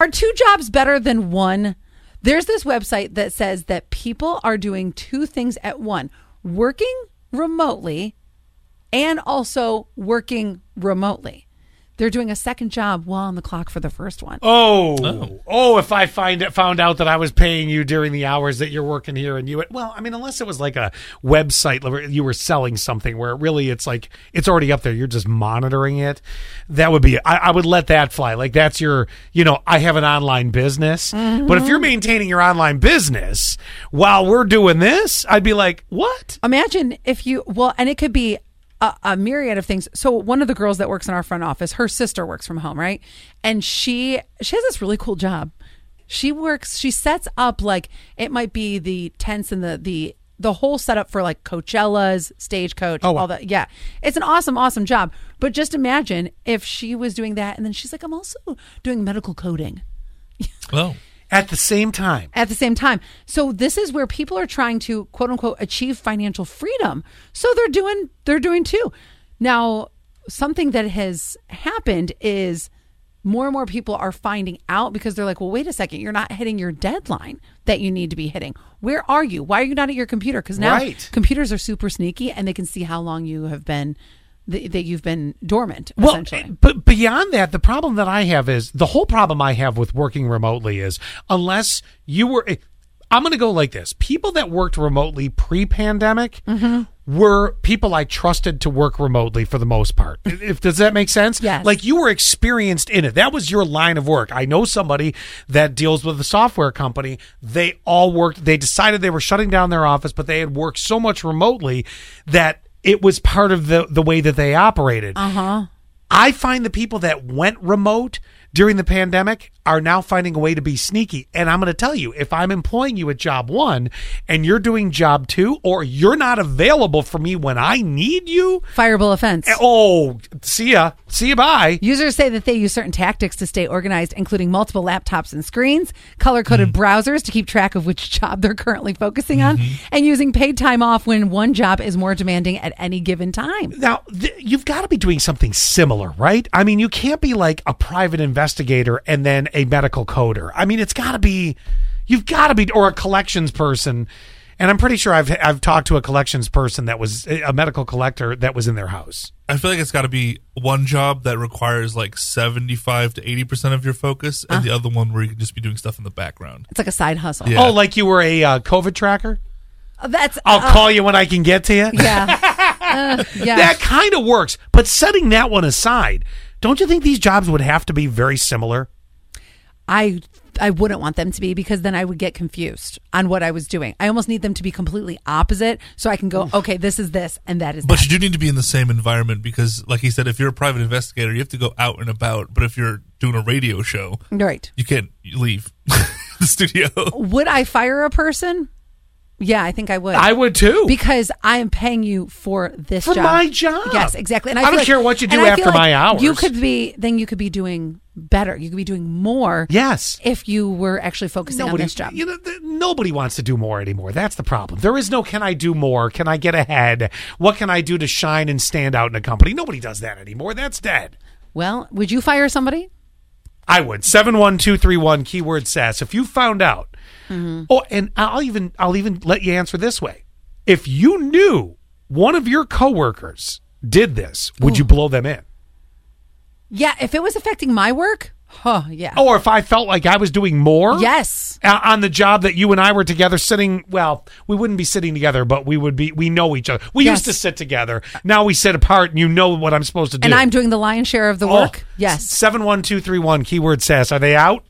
Are two jobs better than one? There's this website that says that people are doing two things at one working remotely and also working remotely. They're doing a second job while on the clock for the first one. Oh, oh, oh if I find it, found out that I was paying you during the hours that you're working here and you, well, I mean, unless it was like a website where you were selling something where really it's like, it's already up there. You're just monitoring it. That would be, I, I would let that fly. Like that's your, you know, I have an online business. Mm-hmm. But if you're maintaining your online business while we're doing this, I'd be like, what? Imagine if you, well, and it could be a, a myriad of things. So one of the girls that works in our front office, her sister works from home, right? And she she has this really cool job. She works, she sets up like it might be the tents and the the the whole setup for like Coachella's stagecoach, Oh, wow. all that. Yeah, it's an awesome, awesome job. But just imagine if she was doing that, and then she's like, "I'm also doing medical coding." Oh, At the same time. at the same time. So this is where people are trying to quote unquote achieve financial freedom. So they're doing they're doing too. Now, something that has happened is more and more people are finding out because they're like, "Well, wait a second, you're not hitting your deadline that you need to be hitting. Where are you? Why are you not at your computer?" Cuz now Right. computers are super sneaky and they can see how long you have been that that you've been dormant Well, essentially. but beyond that, the problem that I have is the whole problem I have with working remotely is unless you were, I'm going to go like this: people that worked remotely pre-pandemic Mm-hmm. were people I trusted to work remotely for the most part. if does that make sense? Yes. Like you were experienced in it. That was your line of work. I know somebody that deals with a software company. They all worked. They decided they were shutting down their office, but they had worked so much remotely that it was part of the the way that they operated. Uh-huh. I find the people that went remote during the pandemic are now finding a way to be sneaky. And I'm going to tell you, if I'm employing you at job one and you're doing job two, or you're not available for me when I need you, Fireable offense. Eh, oh, see ya, see you, bye. Users say that they use certain tactics to stay organized, including multiple laptops and screens, color coded mm-hmm. browsers to keep track of which job they're currently focusing on, mm-hmm. and using paid time off when one job is more demanding at any given time. Now, th- you've got to be doing something similar, right? I mean, you can't be like a private investigator and then a medical coder. I mean, it's got to be, you've got to be, or a collections person. And I'm pretty sure I've I've talked to a collections person that was a medical collector that was in their house. I feel like it's got to be one job that requires like seventy-five to eighty percent of your focus, and the other one where you can just be doing stuff in the background. It's like a side hustle. Yeah. Oh, like you were a uh, COVID tracker? Uh, That's I'll uh, call you when I can get to you. yeah, Uh, yeah. That kind of works. But setting that one aside, don't you think these jobs would have to be very similar? I I wouldn't want them to be because then I would get confused on what I was doing. I almost need them to be completely opposite so I can go, okay, this is this and that is But that. you do need to be in the same environment because, like he said, if you're a private investigator, you have to go out and about. But if you're doing a radio show, right. you can't leave the studio. Would I fire a person? Yeah, I think I would. I would too. because I am paying you for this For job. my job. Yes, exactly. And I feel don't like- care what you do I after like my hours. You could be then you could be doing better. You could be doing more. yes. If you were actually focusing Nobody, on this job. you know, th- nobody wants to do more anymore. That's the problem. There is no can I do more? Can I get ahead? What can I do to shine and stand out in a company? Nobody does that anymore. That's dead. well, would you fire somebody? I would. 71231 keyword sass. If you found out. Mm-hmm. Oh, and I'll even I'll even let you answer this way. If you knew one of your coworkers did this, would you blow them in? Yeah, if it was affecting my work, huh, yeah. Or if I felt like I was doing more? yes. uh, on the job that you and I were together sitting. Well, we wouldn't be sitting together, but we would be. We know each other. We Yes. used to sit together. Now we sit apart, and you know what I'm supposed to do. And I'm doing the lion's share of the Oh, work. Yes. Seven one two three one keyword sass. Are they out?